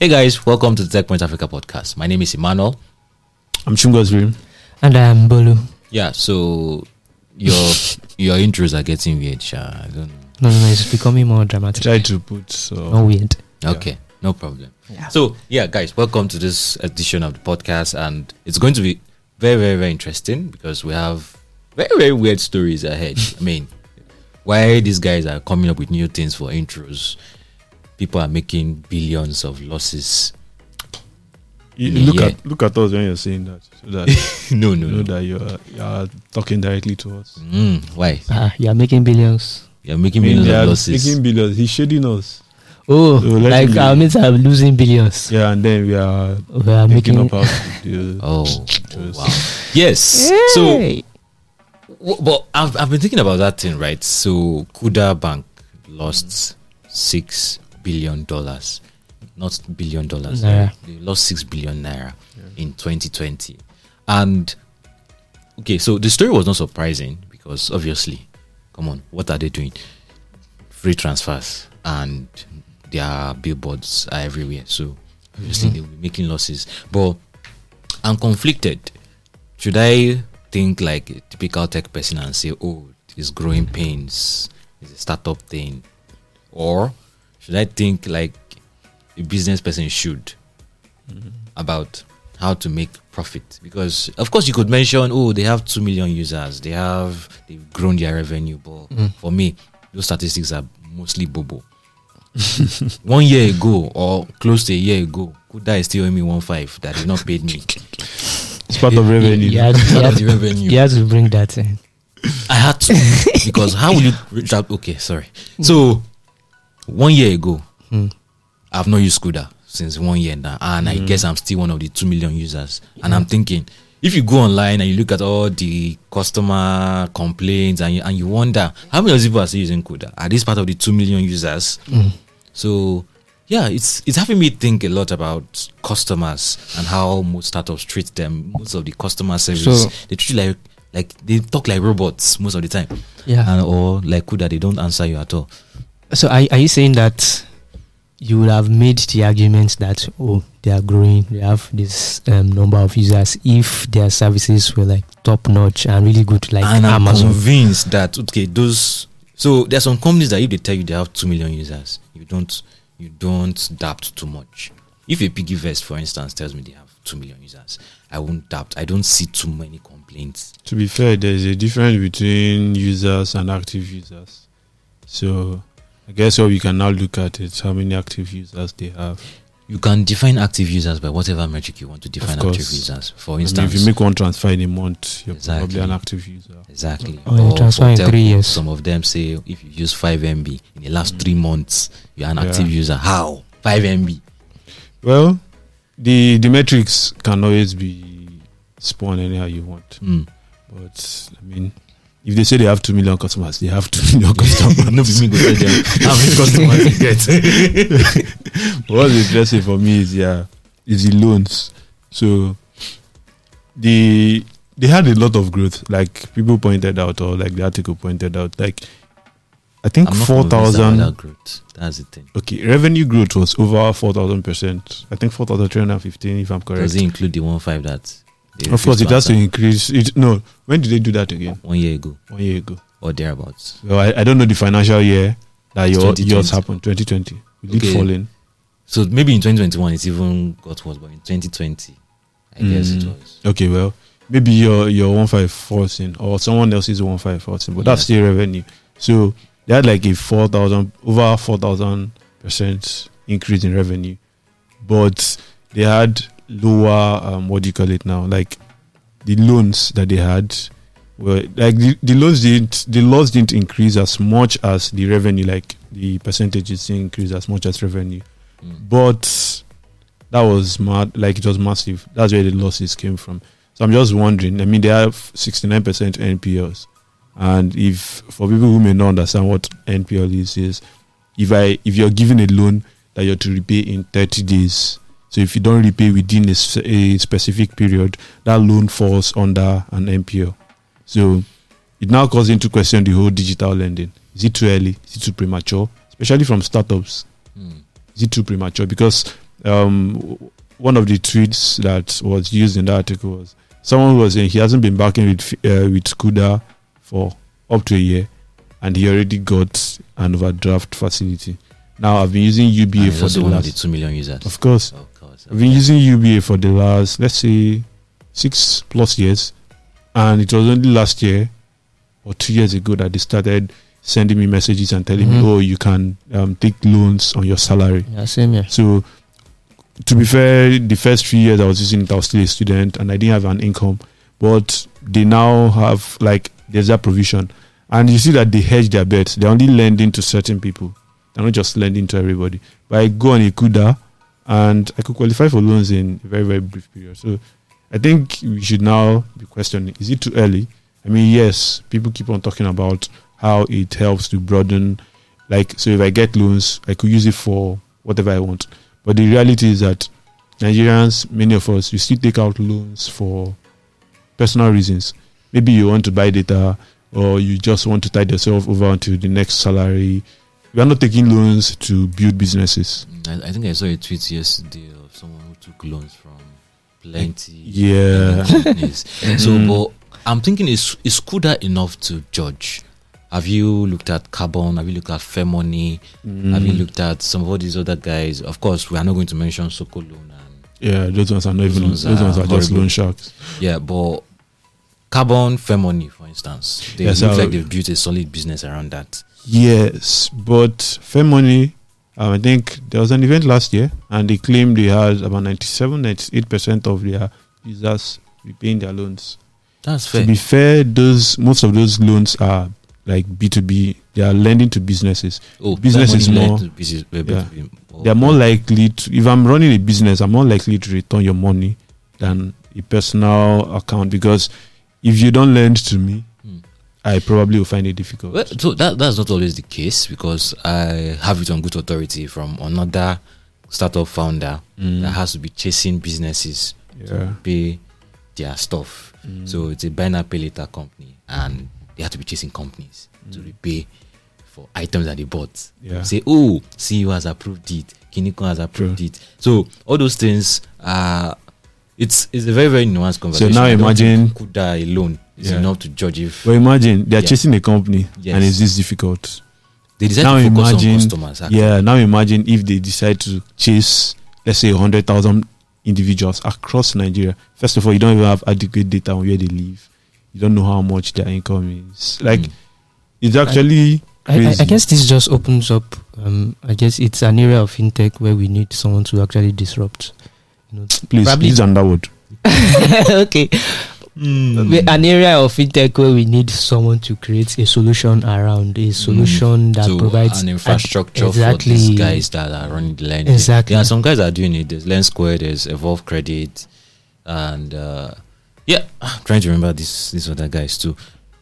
Hey guys, welcome to the Tech Point Africa podcast. My name is Emmanuel. I'm Chungosri. And I'm Bolu. Yeah, so your your intros are getting weird, Sha. I don't know. No, no, no, it's becoming more dramatic. Try to put so Not weird. Okay, no problem. So yeah, guys, welcome to this edition of the podcast, and it's going to be very, very, very interesting because we have very, very weird stories ahead. I mean, why these guys are coming up with new things for intros? People are making billions of losses. you, you look Yeah. at look at us when you're saying that, so that no, you no, know no. that you're you're talking directly to us. Mm, why? Ah, you are making billions. You're making I mean, millions of are losses. making billions. He's shading us. Oh, So let like me- our mates are losing billions. Yeah, and then we are We are making making. up how to do. Oh, wow. Yes. So, Hey! w- but I've, I've been thinking about that thing, right? So, Kuda Bank lost six billion dollars, not billion dollars. Naira. They lost six billion naira in 2020, and okay, so the story was not surprising because obviously, come on, what are they doing? Free transfers and their billboards are everywhere. So obviously mm-hmm. they will be making losses. But I'm conflicted. Should I think like a typical tech person and say, oh, it's growing pains, it's a startup thing? Or should I think like a business person should about how to make profit? Because of course you could mention, oh, they have two million users, they have they've grown their revenue, but mm. for me, those statistics are mostly bobo. one year ago or close to a year ago, Kuda is still owing me one five that they not paid me. It's part of revenue. You had, you, Part of had, the revenue. you had to bring that in. I had to because how will you reach out? Okay, sorry. So one year ago, Hmm. I've not used Kuda since one year now, and I hmm. guess I'm still one of the two million users. And I'm hmm. thinking, if you go online and you look at all the customer complaints, and you, and you wonder how many people are still using Kuda? Are these part of the two million users? Hmm. So yeah, it's it's having me think a lot about customers and how most startups treat them. Most of the customer service So- they treat you like like they talk like robots most of the time, Yeah. and or like Kuda they don't answer you at all. So are, are you saying that you would have made the argument that oh they are growing, they have this um, number of users if their services were like top notch and really good, like and I'm convinced that okay, those so there are some companies that if they tell you they have two million users, you don't you don't doubt too much. If a PiggyVest, for instance, tells me they have two million users, I won't doubt. I don't see too many complaints. To be fair, there's a difference between users and active users. So I guess what we can now look at is how many active users they have. You can define active users by whatever metric you want to define active users. For I mean, instance, if you make one transfer in a month, you're Exactly. probably an active user. Exactly. Or you Or transfer in three years. Some of them say if you use 5 MB in the last three months, you're an Yeah. active user. How? 5 MB. Well, the the metrics can always be spun anyhow you want. Mm. But I mean, if they say they have two million customers, they have two million customers. no, me go tell them how many customers you get. What's interesting for me is yeah, is the loans. So the they had a lot of growth, like people pointed out, or like the article pointed out. Like I think four thousand. that growth. That's the thing. Okay, revenue growth was over four thousand percent. I think four thousand three hundred fifteen, if I'm correct. Does it include the one five that? They Of course, it has to increase. It no. When did they do that again? one year ago One year ago. or thereabouts. Well, I, I don't know the financial year that your, 2020. yours happened. Twenty twenty. Will Okay. it fall in? So maybe in 2021 it's even got worse, but in 2020, I guess it Mm. was. Okay, well, maybe your your one five falls in, or someone else's one five falls in, but that's Yeah. still revenue. So they had like a four thousand over four thousand percent increase in revenue, but they had lower um, what do you call it now? Like the loans that they had were like the, the loans didn't the loss didn't increase as much as the revenue, like the percentages didn't increase as much as revenue Mm. but that was mad like it was massive that's where the losses came from so i'm just wondering i mean they have 69% npls and if for people who may not understand what npl is is if i if you're given a loan that you're to repay in 30 days so if you don't repay within a specific period that loan falls under an npl so it now calls into question the whole digital lending is it too early is it too premature especially from startups Mm. is it too premature? Because um, one of the tweets that was used in the article was someone who was saying he hasn't been backing with uh, with Kuda for up to a year, and he already got an overdraft facility. Now I've been using UBA he's for the one of the last, two million users. of course, Of course. I've been using UBA for the last let's say six plus years, and it was only last year or two years ago that they started sending me messages and telling Mhm. me, "Oh, you can um, take loans on your salary." Yeah, same here. So, to be fair, the first few years I was using it, I was still a student and I didn't have an income. But they now have, like, there's that provision. And you see that they hedge their bets. They're only lending to certain people, they're not just lending to everybody. But I go on a Kuda and I could qualify for loans in a very, very brief period. So, I think we should now be questioning is it too early? I mean, yes, people keep on talking about how it helps to broaden, like, so if I get loans, I could use it for whatever I want. But the reality is that Nigerians, many of us, we still take out loans for personal reasons. Maybe you want to buy data or you just want to tide yourself over until the next salary. We are not taking loans to build businesses. Mm, I, I think I saw a tweet yesterday of someone who took loans from plenty Yeah. companies. so, Mm. but I'm thinking, is is Kuda enough to judge? Have you looked at Carbon? Have you looked at FairMoney? Have you Mm. looked at some of all these other guys? Of course, we are not going to mention Soko Loan and Yeah, those ones are not even. ones Those ones are just loan sharks. yeah, but Carbon, FairMoney, for instance, they Yes, look I- like they've built a solid business around that. Yes, but FairMoney, um, I think there was an event last year and they claimed they had about 97, 98% of their users repaying their loans. That's fair. To be fair, those most of those loans are like B2B. They are lending to businesses. oh, business is more- business- uh, yeah. B2B. Oh, They are more likely to, if I'm running a business, I'm more likely to return your money than a personal account because if you don't lend to me. I probably will find it difficult. Well, so that that's not always the case because I have it on good authority from another startup founder Mm. that has to be chasing businesses yeah. pay their stuff. Mm. So it's a buy now pay later company, and they have to be chasing companies to Mm. repay for items that they bought. Yeah. Say, oh, CEO has approved it, Kiniko has approved it. So all those things are. It's it's a very very nuanced conversation. So now imagine- Kuda alone is Yeah. enough to judge if But imagine they're Yeah. chasing a company Yes. and it's this difficult. they decide now to focus imagine- on customers. actually. Yeah, now imagine if they decide to chase, let's say, 100,000 individuals across Nigeria. First of all, you don't even have adequate data on where they live. You don't know how much their income is. Like, Mm. it's actually I, I. I guess this just opens up. Um, I guess it's an area of fintech where we need someone to actually disrupt. You know, Please, probably- use another word. Okay, We- an area of fintech where we need someone to create a solution around a solution that so provides an ad- infrastructure exactly for these guys that are running the lending. Exactly. Yeah, some guys are doing it. There's Lendsqr, there's Evolve Credit, and uh, yeah, I'm trying to remember these these other guys too.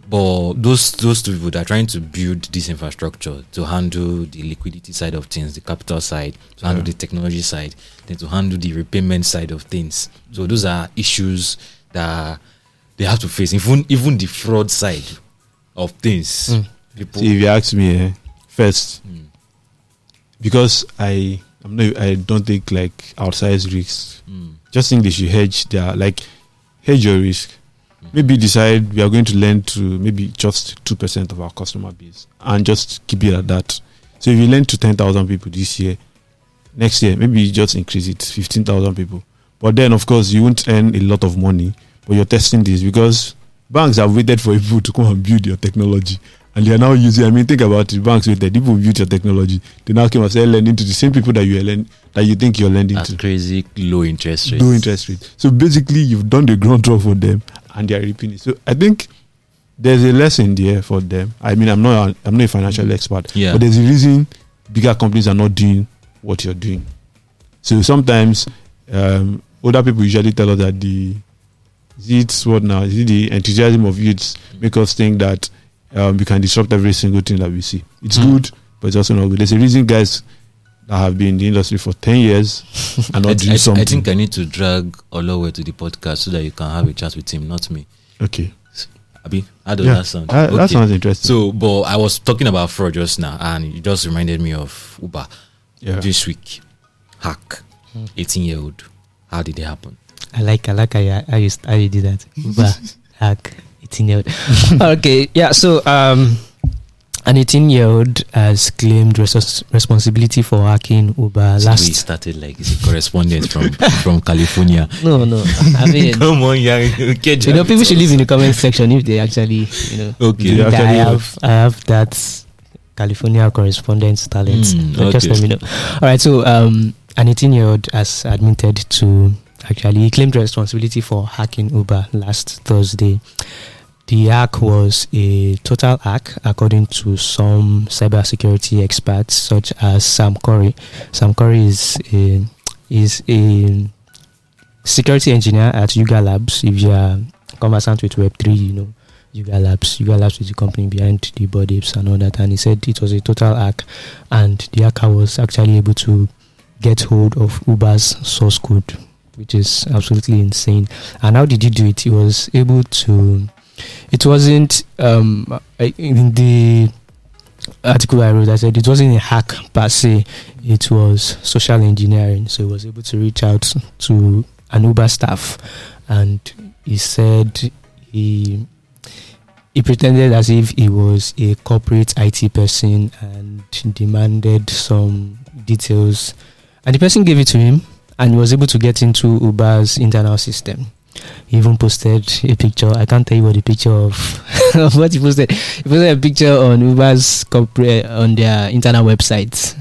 But those those two people that are trying to build this infrastructure to handle the liquidity side of things, the capital side, to handle the technology side, then to handle the repayment side of things. So those are issues that they have to face. Even even the fraud side of things. Mm. People See, if you ask me, eh, first, Mm. because I I'm not, I don't take like outsized risks. Mm. Just think they should hedge their like hedge your risk. Mm. Maybe decide we are going to lend to maybe just two percent of our customer base and just keep it at that. So if you lend to ten thousand people this year, next year maybe you just increase it fifteen thousand people. But then of course you won't earn a lot of money, but you're testing this because banks have waited for people to come and build your technology. And they are now using. I mean, think about it. Banks waited. People built your technology. They now came and started lending to the same people that you are lend, that you think you're lending That's to crazy low interest rate. low interest rate. So basically, you've done the groundwork for them, and they are reaping it. So I think there's a lesson there for them. I mean, I'm not a, I'm not a financial expert, Yeah. but there's a reason bigger companies are not doing what you're doing. So sometimes um, older people usually tell us that the is it what now? Is it the enthusiasm of youths make us think that um, we can disrupt every single thing that we see? It's Hmm. good, but it's also not good. There's a reason guys that have been in the industry for ten years are not I, doing I- something. I think I need to drag Olowe to the podcast so that you can have a chat with him, not me. okay. Abi, how does Yeah, that sound? that, that sounds interesting. So, but I was talking about fraud just now, and it just reminded me of Uber yeah. this week. Hack. Mm. 18 year old. How did it happen? I like I like I you, how you, how you did that. Uber hack 18 year old. okay, yeah. So um, an 18 year old has claimed res- responsibility for hacking Uber So we last. started like it's a correspondent from from California. No, no. I mean, Come on, yeah. Okay, you know, people should leave in the comment section if they actually, you know. Okay. Yeah. that I actually have I have that California correspondence talent. Mm, Just let me know. All right, so um, an 18 year old has admitted to actually he claimed responsibility for hacking Uber last Thursday. The hack was a total hack, according to some cybersecurity experts, such as Sam Curry. Sam Curry is a is a security engineer at Yuga Labs. If you are conversant with Web3, you know Yuga Labs. Yuga Labs is the company behind the Bored Apes and all that. And he said it was a total hack, and the hacker was actually able to get hold of Uber's source code, which is absolutely insane. And how did he do it? He was able to. It wasn't um, in the article I wrote. I said it wasn't a hack per se. It was social engineering. So he was able to reach out to an Uber staff, and he said he he pretended as if he was a corporate IT person and demanded some details. And the person gave it to him and he was able to get into Uber's internal system. He even posted a picture. I can't tell you what the picture of, what he posted. He posted a picture on Uber's corporate on their internal website.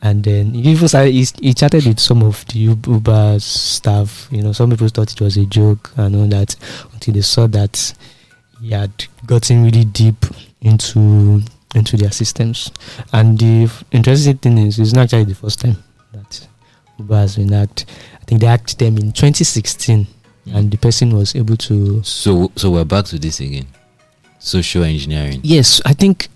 And then he even started, he, he chatted with some of the Uber staff. You know, some people thought it was a joke and all that until they saw that he had gotten really deep into into their systems. And the interesting thing is, it's not actually the first time Uber has been hacked. I think they hacked them in 2016, mm. and the person was able to. So so we're back to this again. Social engineering. Yes, I think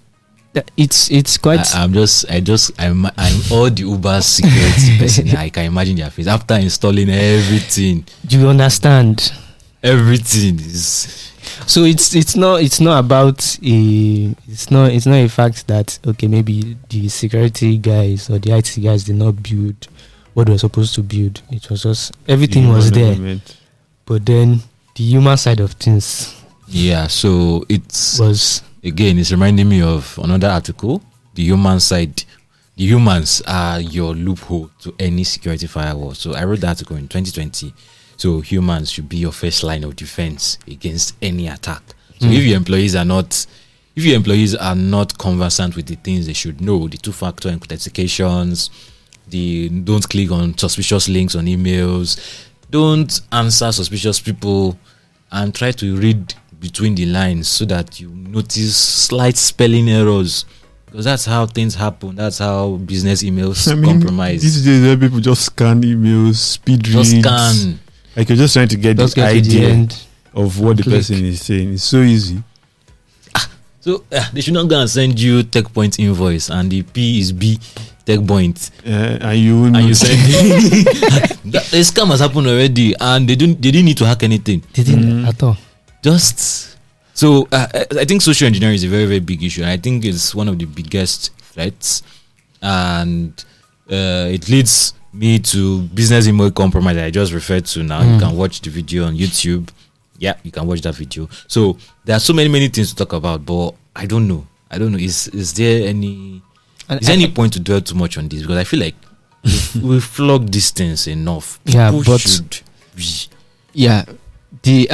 that it's it's quite. I, am just I just I'm I'm all the Uber security person. I can imagine their face after installing everything. do you understand? Everything is So it's it's not it's not about a it's not it's not a fact that okay maybe the security guys or the IT guys did not build what they were supposed to build. It was just everything was there. element. but then the human side of things yeah. So it's was again it's reminding me of another article. The human side. The humans are your loophole to any security firewall. So I wrote the article in 2020. So humans should be your first line of defense against any attack. So Mm. if your employees are not if your employees are not conversant with the things they should know, the two factor authentications, the don't click on suspicious links on emails, don't answer suspicious people, and try to read between the lines so that you notice slight spelling errors. Because that's how things happen. That's how business emails I mean, compromise. these days people just scan emails, speed Just reads. scan. Like you're just trying to get just the get to the idea of what the Click. person is saying. It's so easy. So uh, they should not go and send you tech point invoice and the P is B tech point Uh, and you will and you not- send that, the scam has happened already and they don't they didn't need to hack anything. Didn't Mm. at all. Just so uh, I- I think social engineering is a very very big issue and I think it's one of the biggest threats and uh, it leads me to business email compromise that I just referred to now. You Mm. can watch the video on YouTube. Yeah, you can watch that video. So there are so many many things to talk about, but I don't know. I don't know. Is is there any And is there any point to dwell too much on this? Because I feel like we've, we've flogged this things enough. Yeah, but- yeah, the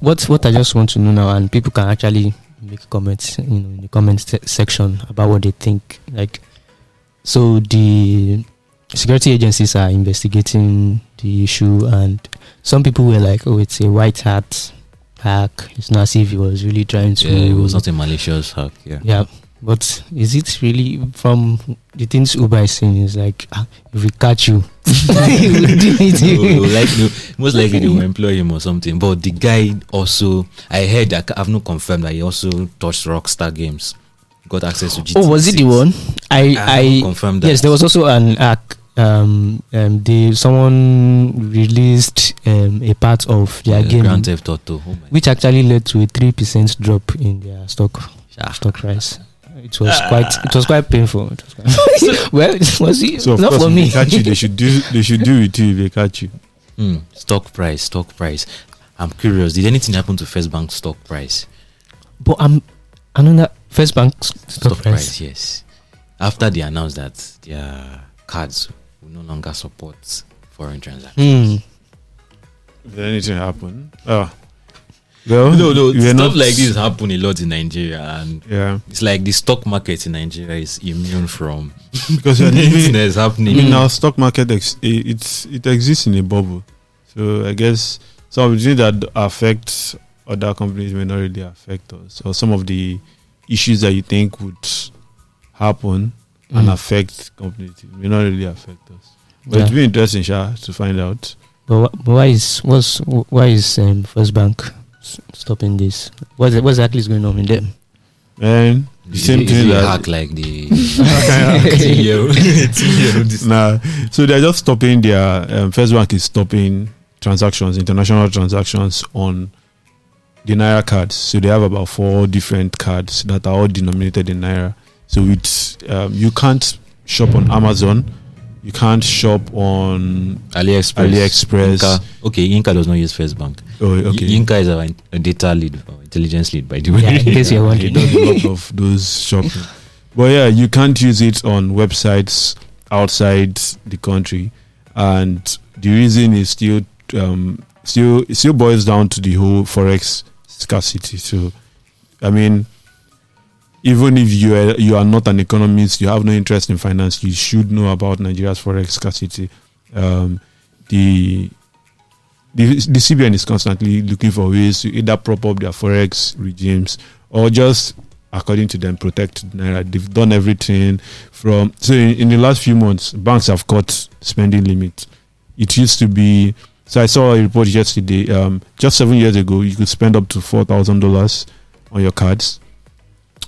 what what I just want to know now, and people can actually make comments, you know, in the comment se- section about what they think. Like, so the security agencies are investigating the issue, and some people were like, "Oh, it's a white hat hack. It's not as if he was really trying to." yeah, it was not a malicious hack. Yeah. Yeah, but is it really from the things Uber is saying? Is like ah, if we catch you, we will do it. No, like, no, most likely they will employ him or something. But the guy also, I heard, I, I've not confirmed that he also touched Rockstar Games, got access to GTA. Oh, was it the one? I I, I, confirmed that. yes, there was also an hack. Um, um, they someone released um a part of their Yeah, game, Grand Theft Auto. Oh which actually led to a three percent drop in their stock stock price. It was quite it was quite painful. It was quite well, it was So not for me. they catch you, they should do they should do it too if they catch you. Hmm, stock price, stock price. I'm curious. Did anything happen to First Bank stock price? But I'm another first bank stock, Stock price. price, yes. After they announced that their cards will no longer support foreign transactions. Hmm. Did anything happen? Oh, well, No, no, we stuff not- like this happen a lot in Nigeria, and Yeah, it's like the stock market in Nigeria is immune from because you're anything living. that's I happening. mean, now stock market ex- it, it's it exists in a bubble, so I guess some of the things that affect other companies may not really affect us, or some of the issues that you think would happen and Mm. affect companies may not really affect us. But Yeah. it's been interesting, Sha, to find out. But, wh- but why is what's why is um, First Bank s- stopping this? What's what's actually going on in them? And the Is same it- is thing it that hack like the Yeah. TLO, nah, so they're just stopping their um, First Bank is stopping transactions, international transactions on the Naira cards. So they have about four different cards that are all denominated in Naira. So it's um, you can't shop on Amazon, you can't shop on AliExpress. AliExpress. Inca. Okay, Inca does not use First Bank. Oh, okay. Y- Inca is our in- a data lead or intelligence lead, by the way. Yeah, in case you're He wondering. does a lot of those shopping. But yeah, you can't use it on websites outside the country, and the reason is still um, still it still boils down to the whole forex scarcity. So, I mean, even if you are you are not an economist, you have no interest in finance, you should know about Nigeria's forex scarcity. Um, the the, the CBN is constantly looking for ways to either prop up their forex regimes or just, according to them, protect naira. They've done everything from so in, in the last few months, banks have cut spending limits. It used to be so. I saw a report yesterday. Um, just seven years ago, you could spend up to four thousand dollars on your cards,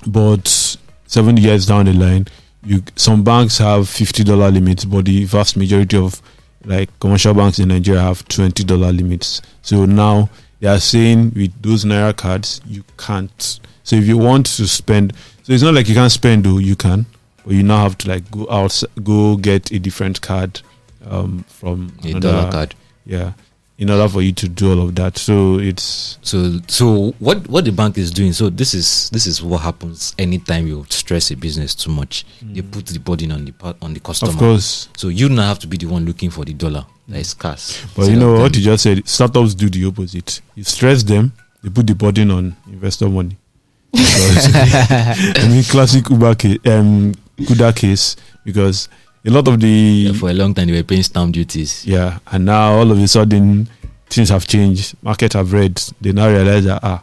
but seven years down the line, you some banks have fifty dollar limits, but the vast majority of like commercial banks in Nigeria have twenty dollar limits. So now they are saying with those naira cards you can't. So if you want to spend, so it's not like you can't spend though you can, but you now have to like go out, go get a different card um, from A another- dollar card. Yeah, in order for you to do all of that. So it's So, so what what the bank is doing? So this is this is what happens anytime you stress a business too much. They put the burden on the part on the customer. of course. So you now have to be the one looking for the dollar that is scarce. But Instead you know what you just said. Startups do the opposite. You stress them, they put the burden on investor money. I mean, classic Uber case, um, Kuda case, because a lot of the Yeah, for a long time they were paying stamp duties. yeah, and now all of a sudden things have changed. Market have read. They now realize that ah,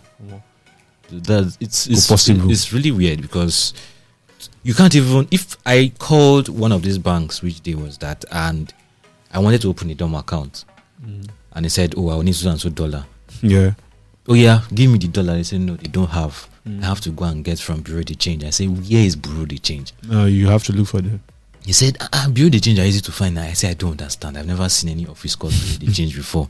That it's it's, possible. it's really weird because you can't even if I called one of these banks, which day was that, and I wanted to open a dom account, and they said, "Oh, I will need so and so dollar." yeah, Oh yeah, give me the dollar. They said, "No, they don't have. I have to go and get from bureau de change." I say, "Where is bureau de change?" now you have to look for them. He said, ah, ah, bureau de change are easy to find. I said, I don't understand. I've never seen any office called bureau de change before.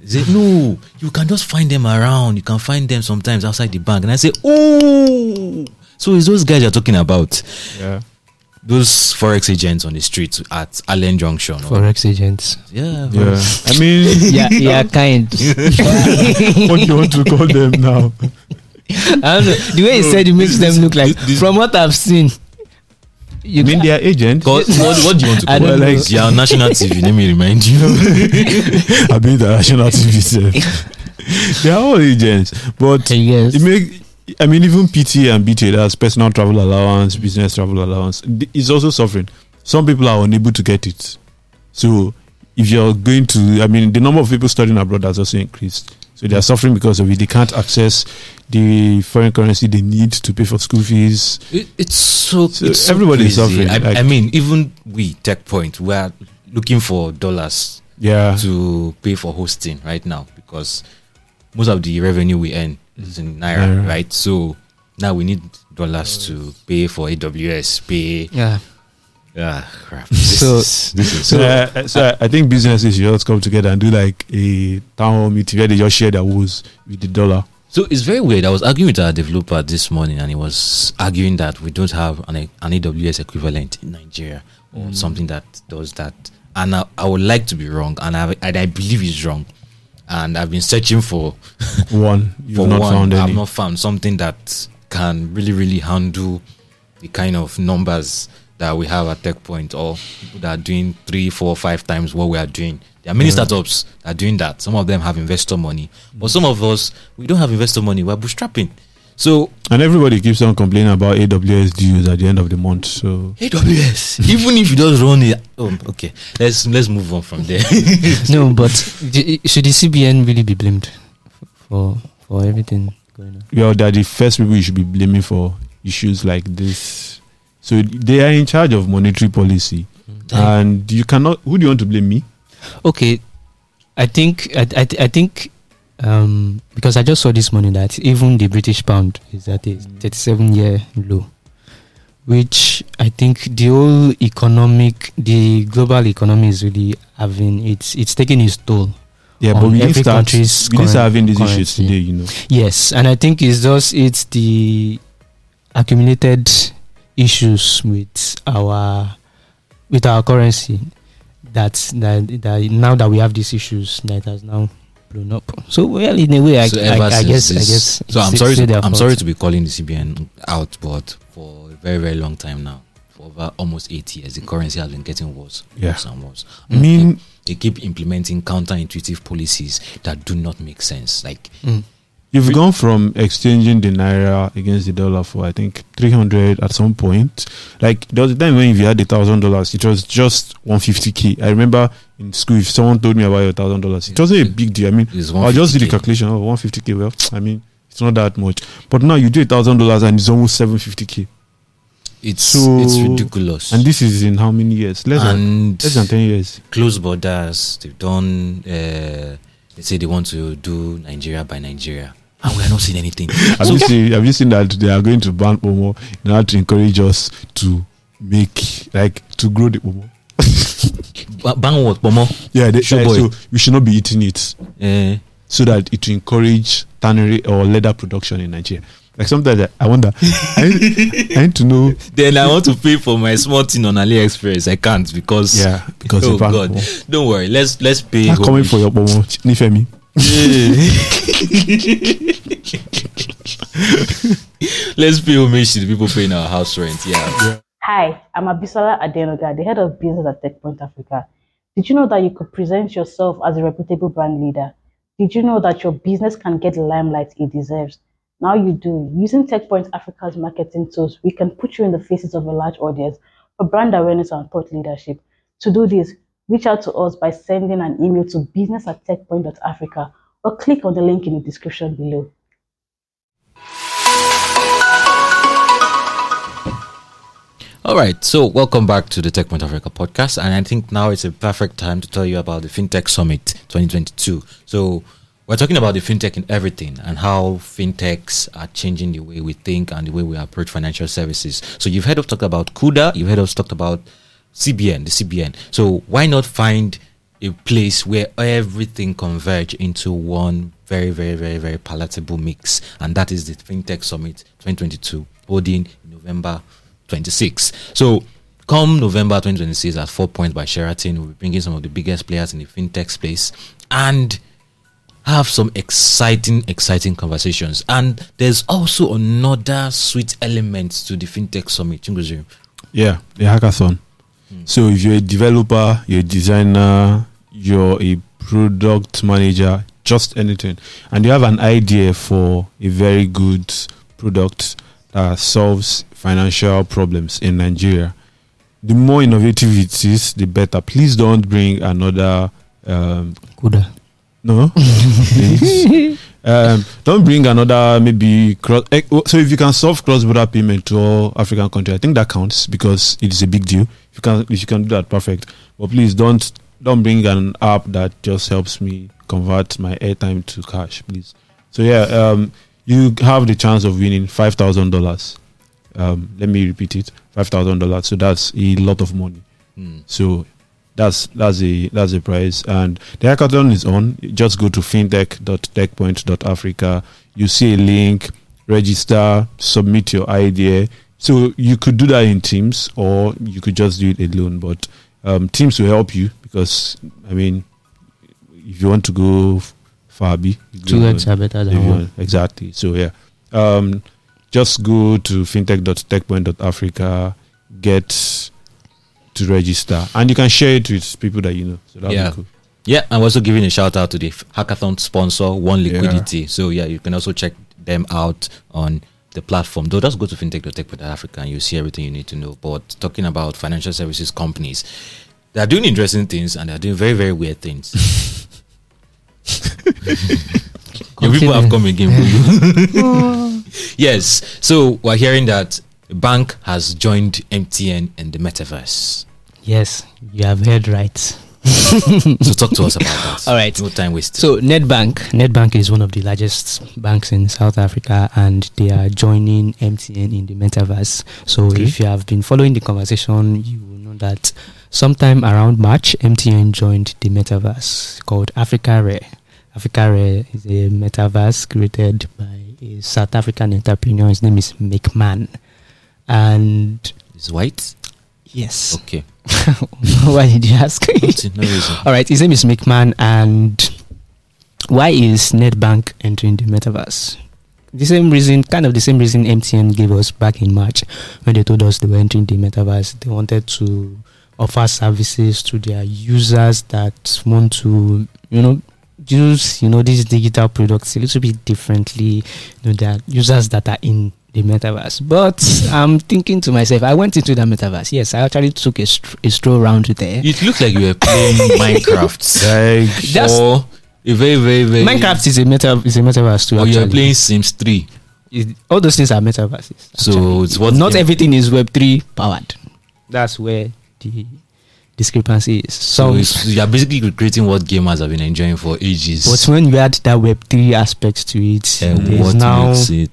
He said, no, you can just find them around. You can find them sometimes outside the bank. And I said, oh, so it's those guys you're talking about. Yeah, Those forex agents on the street at Allen Junction. or- Forex agents. yeah. yeah. I mean, yeah, yeah, kind. what do you want to call them now? I don't know. The way he said it makes them look like. this- this- From what I've seen, you I mean, ca- they are agents. What, what do you want to I call don't them? know. Like, yeah, national TV. Let me remind you. I mean, the national TV they are all agents, but yes. it make. I mean, even PT and BT, that's personal travel allowance, business travel allowance, th- is also suffering. Some people are unable to get it. So, if you're going to, I mean, the number of people studying abroad has also increased. So they are suffering because of it. They can't access the foreign currency they need to pay for school fees. It, it's so, So it's so everybody is suffering, I, like- I mean, even we, Tech Point, we are looking for dollars Yeah, to pay for hosting right now because most of the revenue we earn is in naira, Naira. right? So now we need dollars to pay for AWS, pay. yeah. Ah, crap. This So- is- this is- So, uh, so I think businesses should just come together and do like a town hall meeting where they just share their woes with the dollar. So it's very weird. I was arguing with our developer this morning, and he was arguing that we don't have an, an AWS equivalent in Nigeria or Mm. something that does that. And I, I would like to be wrong, and I, and I believe he's wrong. And I've been searching for One, you've for not one. found I've any. not found something that can really, really handle the kind of numbers that we have at TechPoint or people that are doing three, four, five times what we are doing. There are many Yeah. startups that are doing that. Some of them have investor money, but some of us we don't have investor money. We're bootstrapping. So and everybody keeps on complaining about AWS dues at the end of the month. So AWS, even if you just run it, oh, okay. Let's let's move on from there. no, but d- should the CBN really be blamed for for everything going on? well, they're the first people you should be blaming for issues like this. So they are in charge of monetary policy, and you cannot. Who do you want to blame? Me? Okay, I think I I, I think um, because I just saw this morning that even the British pound is at a 37 year low, which I think the whole economic, the global economy is really having it's it's taking its toll. Yeah, but we every start. country's We current- having these issues today. You know. Yes, and I think it's just it's the accumulated issues with our with our currency that that, that now that we have these issues that has now blown up. So well, in a way, I, So I, ever I since guess I guess. So I'm sorry. To, I'm fault. sorry to be calling the CBN out, but for a very very long time now, for over almost eight years, the currency has been getting worse, Yeah. worse and worse. I mean, they keep implementing counterintuitive policies that do not make sense. Like Mm. You've gone from exchanging the naira against the dollar for I think three hundred at some point. Like there was a time when if you had a thousand dollars, it was just one fifty k. I remember in school if someone told me about your thousand dollars, it wasn't a big deal. I mean, I'll just do the 150K. calculation. Oh, one fifty k. Well, I mean, it's not that much. But now you do a thousand dollars and it's almost seven fifty k. It's So- it's ridiculous. And this is in how many years? Less than less than ten years. close borders. They've done. Uh, they say they want to do Nigeria by Nigeria, and we are not seeing anything. Have So- you seen? Have you seen that they are going to ban Pomo in order to encourage us to make like to grow the Pomo? Ban what, Pomo? Yeah, they, Sure uh, so we should not be eating it Uh, so that it will encourage tannery or leather production in Nigeria. Like sometimes I- wonder, I, need, I need to know. then I want to pay for my small thing on AliExpress. I can't because Yeah, because oh God, Pomo. don't worry. Let's let's pay. I'm coming for your Pomo, Nifemi. let's pay homage to the people paying our house rent. Yeah. Hi, I'm Abisola Adenoga, the head of business at TechPoint Africa. Did you know that you could present yourself as a reputable brand leader? Did you know that your business can get the limelight it deserves? Now you do. Using TechPoint Africa's marketing tools, we can put you in the faces of a large audience for brand awareness and thought leadership. To do this, reach out to us by sending an email to business at techpoint.africa or click on the link in the description below. All right, so welcome back to the TechPoint Africa podcast, and I think now it's a perfect time to tell you about the FinTech Summit 2022. So we're talking about the fintech in everything and how fintechs are changing the way we think and the way we approach financial services. So you've heard us talk about Kuda, you've heard us talk about CBN, the CBN. So why not find a place where everything converge into one very, very, very, very palatable mix, and that is the FinTech Summit 2022, holding in November 26. So, come November 2026 at Four Points by Sheraton, we'll be bringing some of the biggest players in the fintech space and have some exciting, exciting conversations. And there's also another sweet element to the fintech summit. Yeah, the hackathon. So if you're a developer, you're a designer, you're a product manager, just anything, and you have an idea for a very good product that solves financial problems in Nigeria, the more innovative it is, the better. Please don't bring another. Um, Kuda. no. Um, don't bring another maybe cross. eh, oh, So if you can solve cross-border payment to all African countries, I think that counts because it is a big deal. If you can, if you can do that, perfect. But please don't don't bring an app that just helps me convert my airtime to cash, please. So yeah, um, you have the chance of winning five thousand dollars. Um, let me repeat it: five thousand dollars. So that's a lot of money. Hmm. So that's that's a that's a prize. And the hackathon is on. Just go to fintech.techpoint.africa. you see a link, register, submit your idea. So you could do that in Teams, or you could just do it alone. But um, Teams will help you because I mean, if you want to go f- far, be Two legs are better than one. Exactly. So yeah, um, just go to fintech.techpoint.africa, get to register, and you can share it with people that you know. So that'll Yeah. be cool. Yeah, I'm also giving a shout out to the hackathon sponsor, One Yeah. Liquidity. So yeah, you can also check them out on the platform. Though just go to fintech.tech.africa and you see everything you need to know. But talking about financial services companies, they are doing interesting things and they are doing very, very weird things. Your people have come again. Yes. So we're hearing that a bank has joined MTN in the metaverse. Yes, you have heard right. So talk to us about that. All right. No time wasted. So Nedbank, Nedbank is one of the largest banks in South Africa, and they are joining MTN in the metaverse. So Okay. if you have been following the conversation, you will know that sometime around March, MTN joined the metaverse called Africarare. Africa Rare is a metaverse created by a South African entrepreneur. His name is Mic Mann, and it's white. Yes, Okay. why did you ask? No reason. All right, his name is Mic Mann, and why is Nedbank entering the metaverse? The same reason, kind of the same reason MTN gave us back in March when they told us they were entering the metaverse. They wanted to offer services to their users that want to, you know, use, you know, these digital products a little bit differently. You know, there are users that are in the metaverse. But I'm thinking to myself, I went into the metaverse. Yes, I actually took a, str- a stroll around there. It looked like you were playing Minecraft. Like That's- or a very, very, very. Minecraft is a meta is a metaverse too. Or you were actually. playing Sims 3. It- all those things are metaverses. So it's what not everything is Web three powered. That's where the discrepancy is. So So, it's, you are basically recreating what gamers have been enjoying for ages. but when you add that Web three aspect to it, and what now makes it?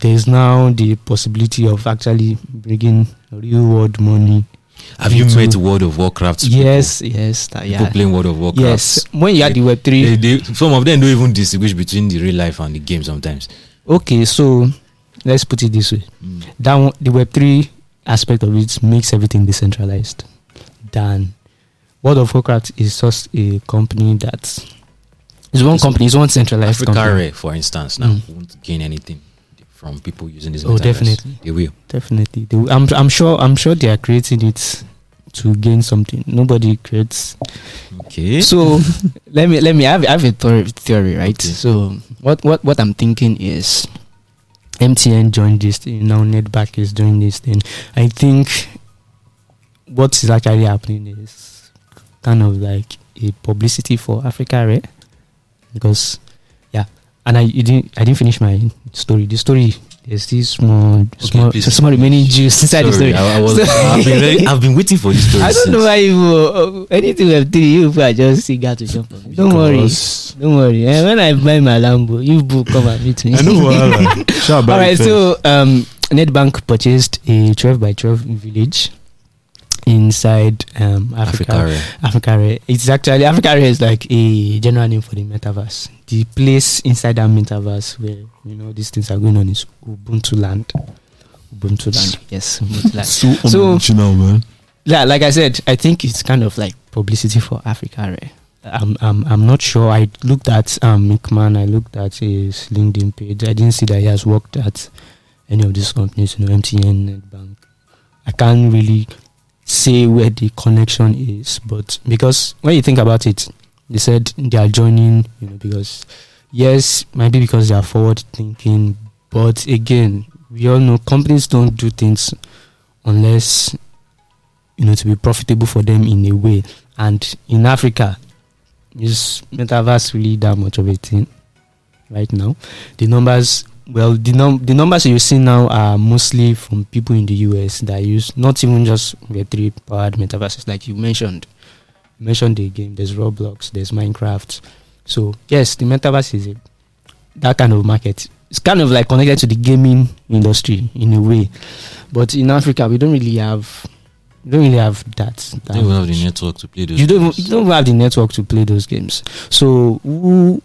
There's now the possibility of actually bringing real world money. Have you met World of Warcraft? people? Yes, yes, that, People playing World of Warcraft. Yes, when you add the Web three, They, they, some of them don't even distinguish between the real life and the game sometimes. okay. So let's put it this way: Mm. that one, the Web three aspect of it makes everything decentralized. Than World of Warcraft is just a company that is one It's company, it's one centralized Africa company. Rare, for instance, now Mm. won't gain anything from people using this. Oh, metaverse. definitely. They will. Definitely, They will- I'm I'm sure I'm sure they are creating it to gain something. Nobody creates. Okay. So let me let me have, I have a theory, theory right? Okay. So what what what I'm thinking is. MTN joined this thing, now Nedbank is doing this thing. I think what is actually happening is kind of like a publicity for Africa, right? Because and I didn't I didn't finish my story. The story there's this small small please. small remaining juice inside the story. I, I was, I've, been very, I've been waiting for this story. I don't know why you uh, anything with three you people are just sing out to jump on. Don't worry. Don't worry. Eh, when I buy my Lambo, you book come and meet me. I know. Sure, All right, so um, Nedbank purchased a 12 by 12 village inside um, Africa. Africarare. Africa It's actually Africa is like a general name for the metaverse. The place inside that metaverse where you know these things are going on is Ubuntu land. Ubuntu land. Yes, Ubuntu land. so So- original, man. Yeah, like I said, I think it's kind of like publicity for Africarare. I'm, I'm, I'm not sure. I looked at um, Mic Mann, I looked at his LinkedIn page. I didn't see that he has worked at any of these companies, you know, MTN, Bank. I can't really say where the connection is, but because when you think about it, they said they are joining, you know, because yes, maybe because they are forward thinking, but again, we all know companies don't do things unless you know to be profitable for them in a way. And in Africa, is metaverse really that much of a thing right now? The numbers, well, the num the numbers you see now are mostly from people in the US that use not even just Web3 powered metaverses, like you mentioned. You mentioned the game. There's Roblox. There's Minecraft. So yes, the metaverse is a, that kind of market. It's kind of like connected to the gaming industry in a way, but in Africa we don't really have, we don't really have that. that They will have the network to play those. you don't games. you don't have the network to play those games. So who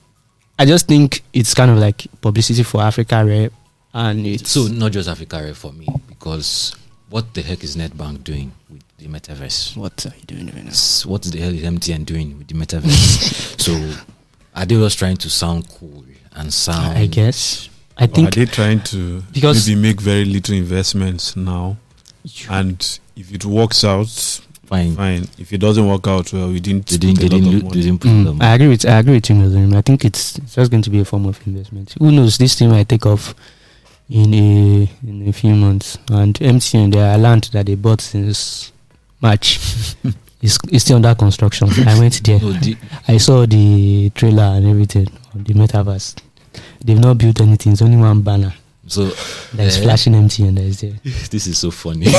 I just think it's kind of like publicity for Africarare, and it's So not just Africarare for me because what the heck is Nedbank doing with the metaverse? what are you doing right now? S- What the hell is MTN doing with the metaverse? so are they just trying to sound cool and sound? I guess. I Or are think they trying to because- maybe make very little investments now? And if it works out, fine. fine. If it doesn't work out well, we didn't. They didn't. They a lot didn't. of lo- money. They didn't put Mm, them. I agree with I agree with you, Muslim. I think it's it's just going to be a form of investment. Who knows? This thing might take off in a in a few months. And MTN, their land that they bought since March is is still under construction. I went there. No, the, I saw the trailer and everything of the metaverse. They've not built anything. It's only one banner so there's Eh? flashing MTN that is there. this is so funny.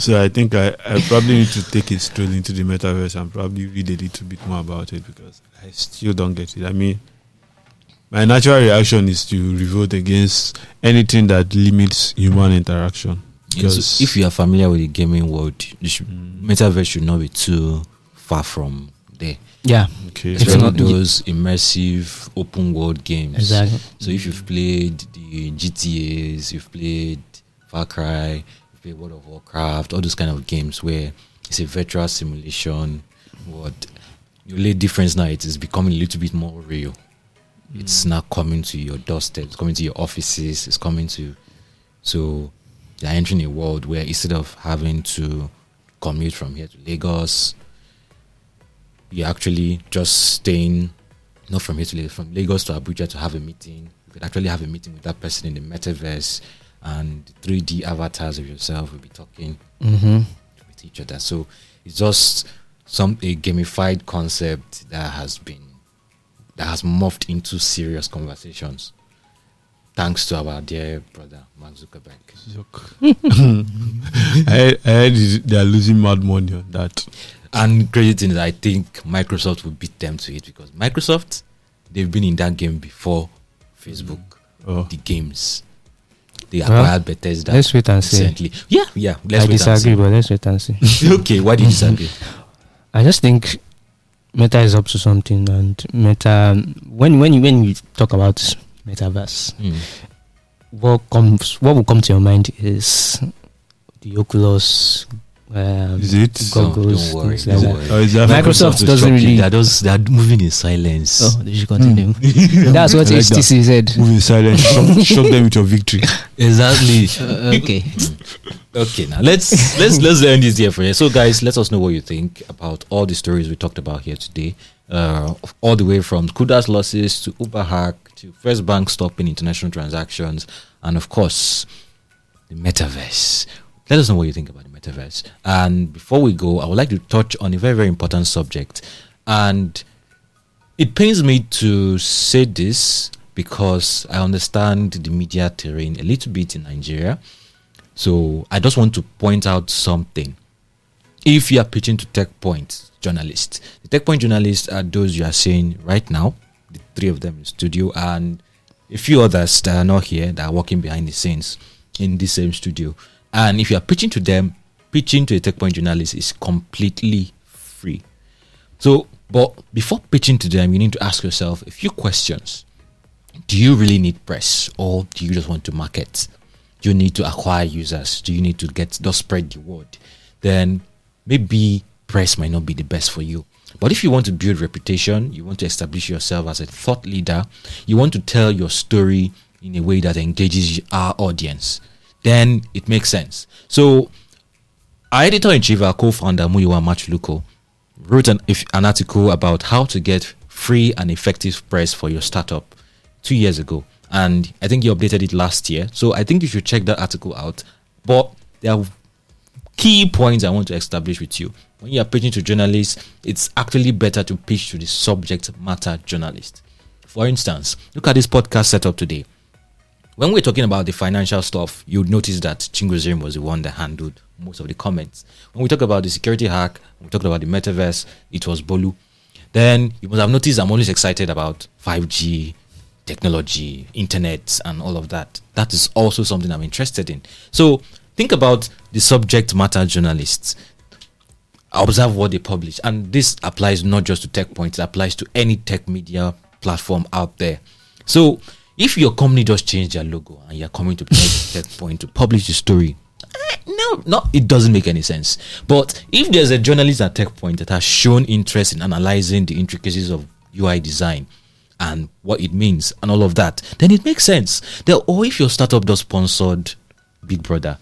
So I think I, I probably need to take a stroll into the metaverse and probably read a little bit more about it because I still don't get it. I mean, my natural reaction is to revolt against anything that limits human interaction. You know, so Because if you are familiar with the gaming world, you should, Mm. metaverse should not be too far from there. yeah, okay, It's It's one not- of those immersive open world games. exactly. So if you've played the GTA's, you've played Far Cry, you've played World of Warcraft, all those kind of games where it's a virtual simulation. What the only difference now it is becoming a little bit more real. Mm. It's now coming to your doorstep, it's coming to your offices, it's coming to so they're entering a world where instead of having to commute from here to Lagos, you're actually just staying not from here Lagos, from Lagos to Abuja to have a meeting. You could actually have a meeting with that person in the metaverse, and 3D avatars of yourself will be talking Mm-hmm. with each other. So it's just some a gamified concept that has been that has morphed into serious conversations. Thanks to our dear brother Mark Zuckerberg. I, I heard they are losing mad money on that. And crazy thing is, I think Microsoft will beat them to it because Microsoft they've been in that game before Facebook. Oh. The games they Well, acquired Bethesda Let's wait and see. recently. Yeah, yeah. Let's I wait and disagree, but let's wait and see. see. okay, why do you disagree? I just think Meta is up to something, and Meta when when you when you talk about metaverse, Mm. what comes what will come to your mind is the Oculus. Um, Is it? Don't- goggles, don't worry, things like don't that. worry. Or is that Microsoft doesn't really- They're, just, they're moving in silence. Oh, they should continue. That's what I like HTC said. Move in silence. Shock, shock them with your victory. Exactly. Uh, okay. Okay, now let's let's let's end this here for you. So, guys, let us know what you think about all the stories we talked about here today. Uh, all the way from Kudas losses to Uber hack to First Bank stopping international transactions, and of course, the metaverse. Let us know what you think about the metaverse. And before we go, I would like to touch on a very very important subject, and it pains me to say this because I understand the media terrain a little bit in Nigeria. So I just want to point out something. If you are pitching to Tech Point journalists, the Tech Point journalists are those you are seeing right now, the three of them in studio, and a few others that are not here that are working behind the scenes in the same studio. And if you are pitching to them, pitching to a Tech Point journalist is completely free. So, but before pitching to them, you need to ask yourself a few questions. Do you really need press or do you just want to market? Do you need to acquire users? Do you need to get just spread the word? Then maybe press might not be the best for you. But if you want to build reputation, you want to establish yourself as a thought leader, you want to tell your story in a way that engages our audience, then it makes sense. So our editor in chief, our co-founder Muyiwa Matuluko, wrote an, if, an article about how to get free and effective press for your startup two years ago, and I think he updated it last year. So I think you should check that article out. But there are key points I want to establish with you. When you are pitching to journalists, it's actually better to pitch to the subject matter journalist. For instance, look at this podcast setup today. When we're talking about the financial stuff, you'd notice that Chingozirim was the one that handled most of the comments. When we talk about the security hack, we talked about the metaverse, it was Bolu. Then you must have noticed I'm always excited about 5G, technology, internet, and all of that. That is also something I'm interested in. So think about the subject matter journalists. Observe what they publish. And this applies not just to tech points, it applies to any tech media platform out there. So if your company just changed their logo and you're coming to Tech Point to publish the story, eh, no, no, it doesn't make any sense. But if there's a journalist at Tech Point that has shown interest in analyzing the intricacies of UI design and what it means and all of that, then it makes sense. There, or if your startup does sponsored Big Brother,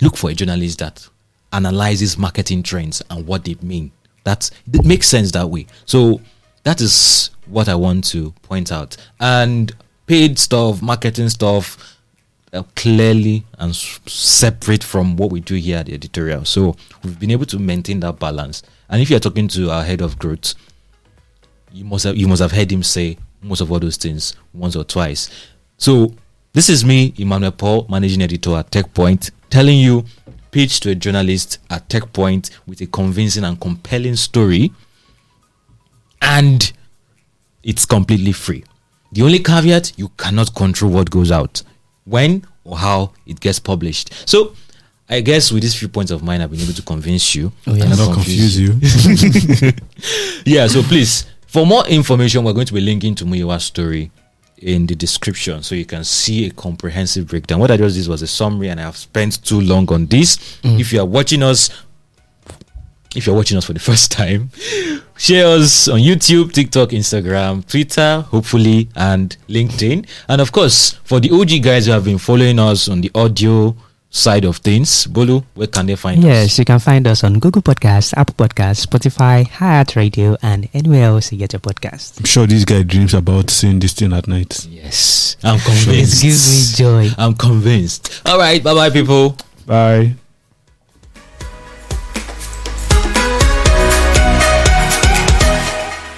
look for a journalist that analyzes marketing trends and what they mean. That it makes sense that way. So that is what I want to point out. And paid stuff, marketing stuff, uh, clearly and s- separate from what we do here at the editorial. So we've been able to maintain that balance. And if you're talking to our head of growth, you must have you must have heard him say most of all those things once or twice. So this is me, Emmanuel Paul, managing editor at TechPoint, telling you pitch to a journalist at TechPoint with a convincing and compelling story, and it's completely free. The only caveat you cannot control what goes out, when or how it gets published. So I guess with these few points of mine, I've been able to convince you. Oh, yeah. and Not confuse you. yeah, so please, for more information, we're going to be linking to Muyiwa's story in the description so you can see a comprehensive breakdown. What I just did was a summary, and I have spent too long on this. Mm. If you are watching us, if you're watching us for the first time, share us on YouTube, TikTok, Instagram, Twitter, hopefully, and LinkedIn. And of course, for the OG guys who have been following us on the audio side of things, Bolu, where can they find us? Yes, you can find us on Google Podcasts, Apple Podcasts, Spotify, Heart Radio, and anywhere else you get your podcast. I'm sure this guy dreams about seeing this thing at night. Yes, I'm convinced. It gives me joy. I'm convinced. All right, bye bye, people. Bye.